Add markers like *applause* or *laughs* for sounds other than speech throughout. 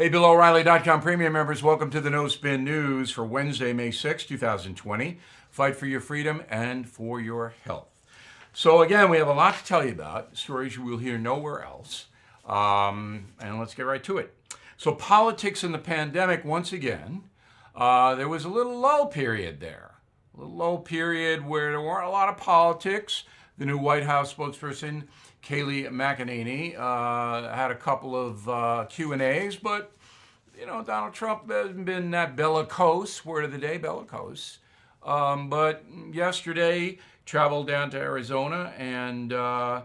Hey, BillO'Reilly.com premium members, welcome to the No Spin News for Wednesday, May 6, 2020. Fight for your freedom and for your health. So, again, we have a lot to tell you about, stories you will hear nowhere else. Um, and let's get right to it. So, politics in the pandemic, once again, uh, there was a little lull period there. A little lull period where there weren't a lot of politics. The new White House spokesperson Kayleigh McEnany uh, had a couple of uh, Q and A's, but you know Donald Trump hasn't been that bellicose. Word of the day, bellicose. Um, but yesterday, traveled down to Arizona, and uh,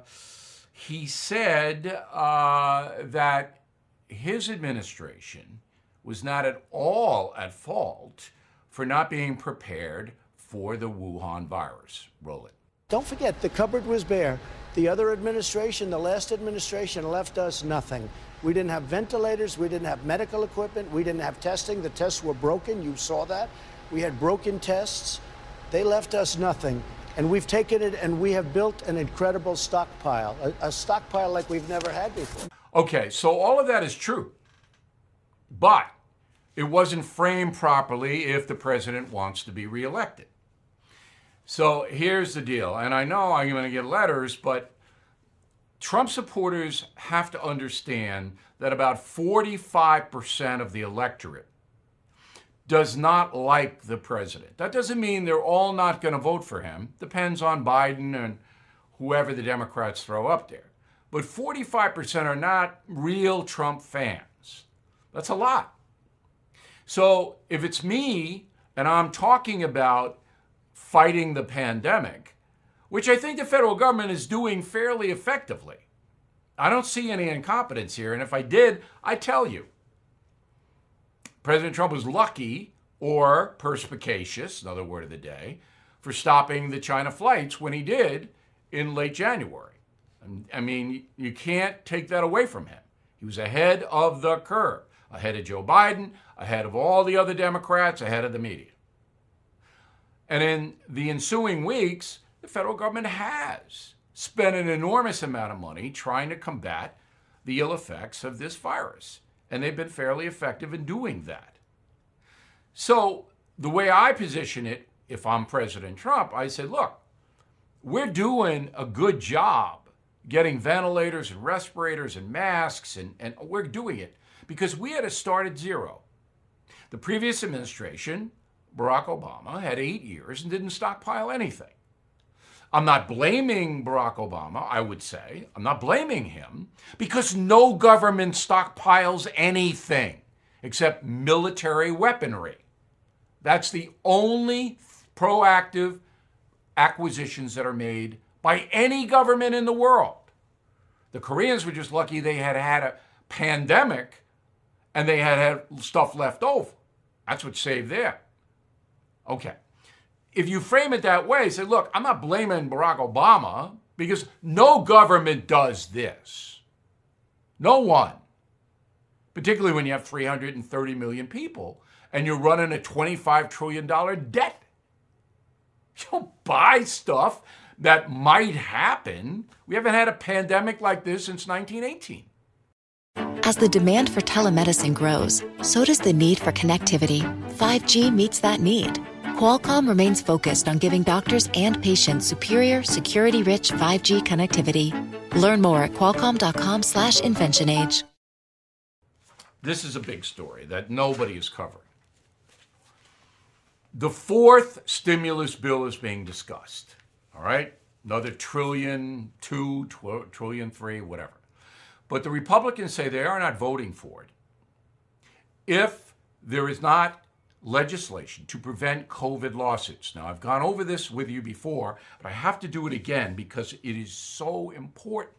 he said uh, that his administration was not at all at fault for not being prepared for the Wuhan virus. Roll it. Don't forget, the cupboard was bare. The other administration, the last administration, left us nothing. We didn't have ventilators. We didn't have medical equipment. We didn't have testing. The tests were broken. You saw that. We had broken tests. They left us nothing. And we've taken it and we have built an incredible stockpile, a, a stockpile like we've never had before. Okay, so all of that is true. But it wasn't framed properly if the president wants to be reelected. So here's the deal, and I know I'm going to get letters, but Trump supporters have to understand that about 45% of the electorate does not like the president. That doesn't mean they're all not going to vote for him. Depends on Biden and whoever the Democrats throw up there. But 45% are not real Trump fans. That's a lot. So if it's me and I'm talking about fighting the pandemic, which I think the federal government is doing fairly effectively. I don't see any incompetence here, and if I did, I tell you. President Trump was lucky or perspicacious, another word of the day, for stopping the China flights when he did in late January. I mean, you can't take that away from him. He was ahead of the curve, ahead of Joe Biden, ahead of all the other Democrats, ahead of the media. And in the ensuing weeks, the federal government has spent an enormous amount of money trying to combat the ill effects of this virus. And they've been fairly effective in doing that. So, the way I position it, if I'm President Trump, I say, look, we're doing a good job getting ventilators and respirators and masks, and, and we're doing it because we had to start at zero. The previous administration Barack Obama had eight years and didn't stockpile anything. I'm not blaming Barack Obama, I would say. I'm not blaming him because no government stockpiles anything except military weaponry. That's the only proactive acquisitions that are made by any government in the world. The Koreans were just lucky they had had a pandemic and they had had stuff left over. That's what saved them. Okay. If you frame it that way, say, look, I'm not blaming Barack Obama because no government does this. No one. Particularly when you have 330 million people and you're running a $25 trillion debt. *laughs* You don't buy stuff that might happen. We haven't had a pandemic like this since 1918. As the demand for telemedicine grows, so does the need for connectivity. 5G meets that need. Qualcomm remains focused on giving doctors and patients superior, security-rich 5G connectivity. Learn more at qualcomm.com/slash InventionAge. This is a big story that nobody is covering. The fourth stimulus bill is being discussed. All right, another trillion, two, tw- trillion, three, whatever. But the Republicans say they are not voting for it if there is not legislation to prevent COVID lawsuits. Now, I've gone over this with you before, but I have to do it again because it is so important.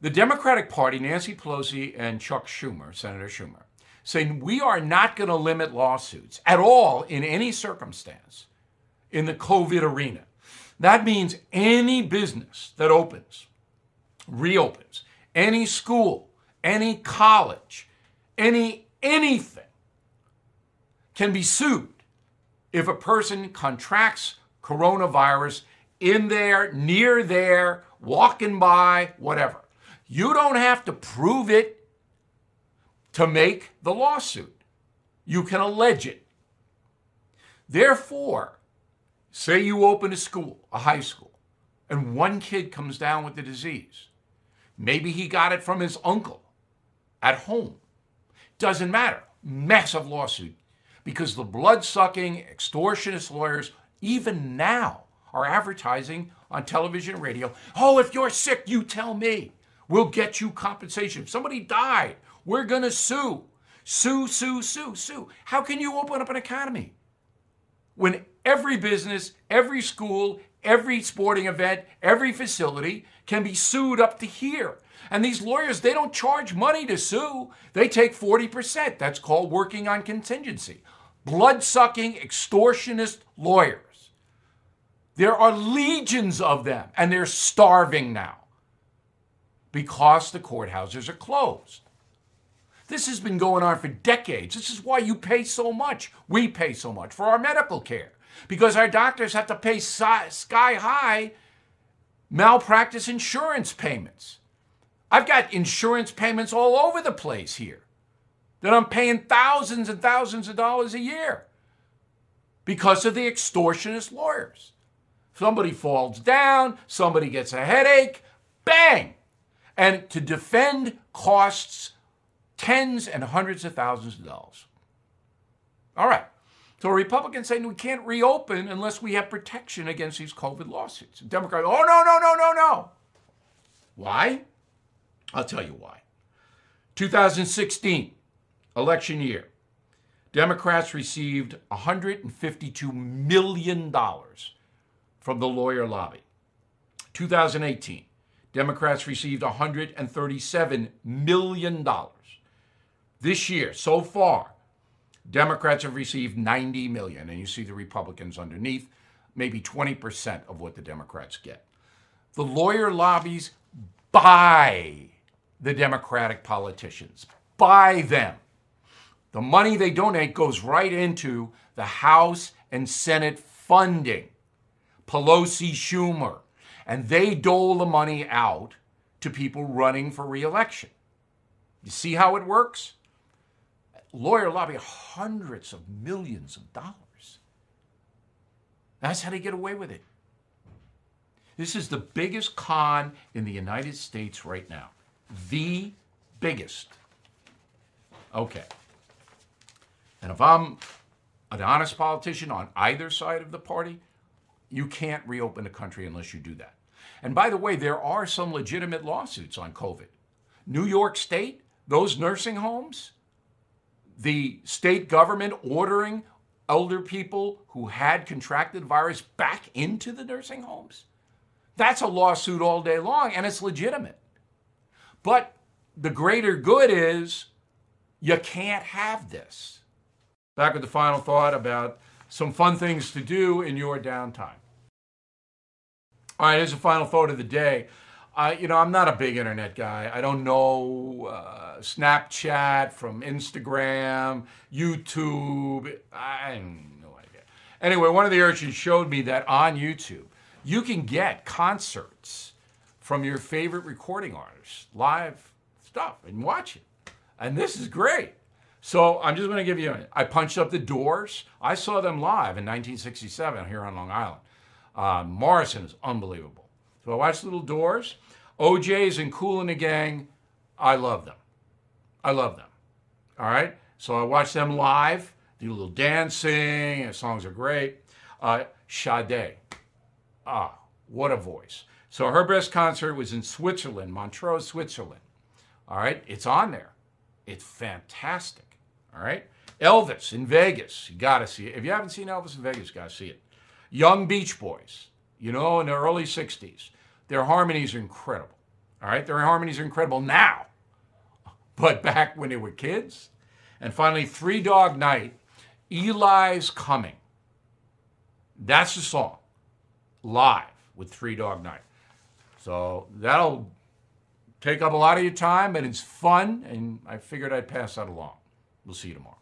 The Democratic Party, Nancy Pelosi and Chuck Schumer, Senator Schumer, saying we are not going to limit lawsuits at all in any circumstance in the COVID arena. That means any business that opens, reopens, any school, any college, any anything can be sued if a person contracts coronavirus in there, near there, walking by, whatever. You don't have to prove it. to make the lawsuit. You can allege it. Therefore, say you open a school, a high school, and one kid comes down with the disease. Maybe he got it from his uncle at home. Doesn't matter. Massive lawsuit because the blood sucking extortionist lawyers, even now, are advertising on television and radio. Oh, if you're sick, you tell me. We'll get you compensation. If somebody died, we're going to sue. Sue, sue, sue, sue. How can you open up an academy when every business, every school, every sporting event, every facility can be sued up to here? And these lawyers, they don't charge money to sue. They take 40%. That's called working on contingency. Blood sucking, extortionist lawyers. There are legions of them, and they're starving now because the courthouses are closed. This has been going on for decades. This is why you pay so much. We pay so much for our medical care because our doctors have to pay sky high malpractice insurance payments. I've got insurance payments all over the place here that I'm paying thousands and thousands of dollars a year because of the extortionist lawyers. Somebody falls down, somebody gets a headache, bang! And to defend costs tens and hundreds of thousands of dollars. All right. So Republicans saying we can't reopen unless we have protection against these COVID lawsuits. Democrats, oh, no, no, no, no, no. Why? I'll tell you why. 2016, election year, Democrats received $152 million from the lawyer lobby. 2018, Democrats received $137 million. This year, so far, Democrats have received 90 million, and you see the Republicans underneath, maybe 20% of what the Democrats get. The lawyer lobbies buy the Democratic politicians, buy them. The money they donate goes right into the House and Senate funding. Pelosi, Schumer, and they dole the money out to people running for reelection. You see how it works? Lawyer lobby hundreds of millions of dollars. That's how they get away with it. This is the biggest con in the United States right now. The biggest. Okay. And if I'm an honest politician on either side of the party, you can't reopen the country unless you do that. And by the way, there are some legitimate lawsuits on COVID. New York State, those nursing homes, the state government ordering elder people who had contracted virus back into the nursing homes. That's a lawsuit all day long, and it's legitimate. But the greater good is you can't have this. Back with the final thought about some fun things to do in your downtime. All right, here's the final thought of the day. Uh, you know, I'm not a big internet guy. I don't know uh, Snapchat from Instagram, YouTube. I no idea. Anyway, one of the urchins showed me that on YouTube, you can get concerts from your favorite recording artists, live stuff, and watch it. And this is great. So I'm just going to give you. I punched up the Doors. I saw them live in 1967 here on Long Island. Uh, Morrison is unbelievable. So I watched Little Doors. O'Jays, and Kool and the Gang, I love them. I love them. All right? So I watched them live, do a little dancing, and songs are great. Uh, Sade. Ah, what a voice. So her best concert was in Switzerland, Montreux, Switzerland. All right? It's on there. It's fantastic. All right? Elvis in Vegas. You got to see it. If you haven't seen Elvis in Vegas, you got to see it. Young Beach Boys, you know, in the early 60s. Their harmonies are incredible. All right? Their harmonies are incredible now. But back when they were kids. And finally, Three Dog Night, Eli's Coming. That's the song. Live with Three Dog Night. So that'll take up a lot of your time, but it's fun, and I figured I'd pass that along. We'll see you tomorrow.